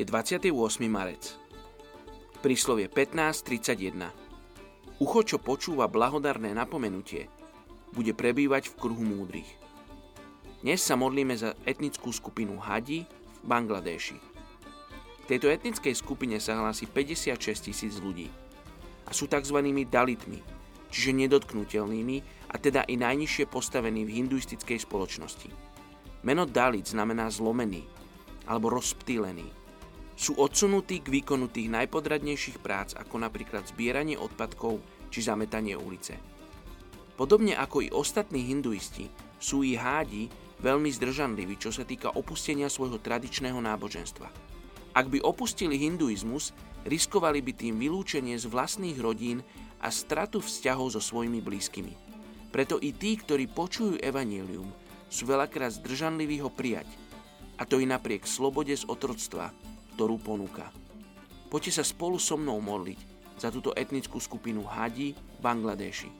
Je 28. marec. Príslovie 15.31. Ucho, čo počúva blahodarné napomenutie, bude prebývať v kruhu múdrych. Dnes sa modlíme za etnickú skupinu Hadi v Bangladeši. V tejto etnickej skupine sa hlási 56 tisíc ľudí a sú tzv. dalitmi, čiže nedotknutelnými a teda i najnižšie postavení v hinduistickej spoločnosti. Meno Dalit znamená zlomený alebo rozptýlený sú odsunutí k výkonu tých najpodradnejších prác, ako napríklad zbieranie odpadkov či zametanie ulice. Podobne ako i ostatní hinduisti, sú i hádi veľmi zdržanliví, čo sa týka opustenia svojho tradičného náboženstva. Ak by opustili hinduizmus, riskovali by tým vylúčenie z vlastných rodín a stratu vzťahov so svojimi blízkymi. Preto i tí, ktorí počujú evanílium, sú veľakrát zdržanliví ho prijať, a to i napriek slobode z otroctva, ktorú ponúka. Poďte sa spolu so mnou modliť za túto etnickú skupinu Hadi v Bangladeši.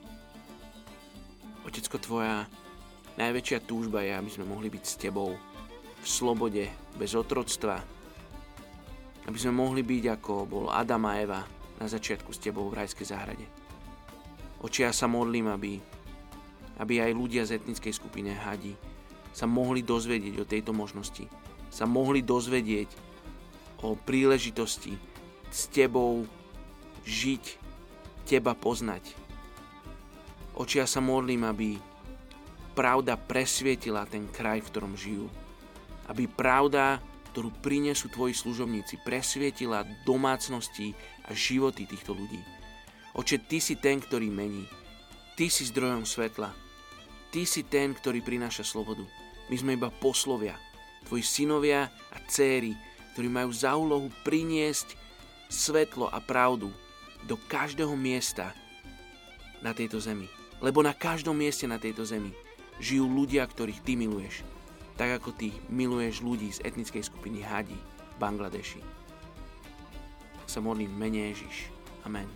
Otecko, tvoja najväčšia túžba je, aby sme mohli byť s tebou v slobode, bez otroctva, aby sme mohli byť ako bol Adam a Eva na začiatku s tebou v rajskej záhrade. Oči ja sa modlím, aby, aby aj ľudia z etnickej skupiny Hadi sa mohli dozvedieť o tejto možnosti, sa mohli dozvedieť o príležitosti s tebou žiť, teba poznať. Oči ja sa modlím, aby pravda presvietila ten kraj, v ktorom žijú. Aby pravda, ktorú prinesú tvoji služobníci, presvietila domácnosti a životy týchto ľudí. Oče, ty si ten, ktorý mení. Ty si zdrojom svetla. Ty si ten, ktorý prináša slobodu. My sme iba poslovia, tvoji synovia a céry, ktorí majú za úlohu priniesť svetlo a pravdu do každého miesta na tejto zemi. Lebo na každom mieste na tejto zemi žijú ľudia, ktorých ty miluješ. Tak ako ty miluješ ľudí z etnickej skupiny Hadi v Bangladeši. Sa modlím mene Ježiš. Amen.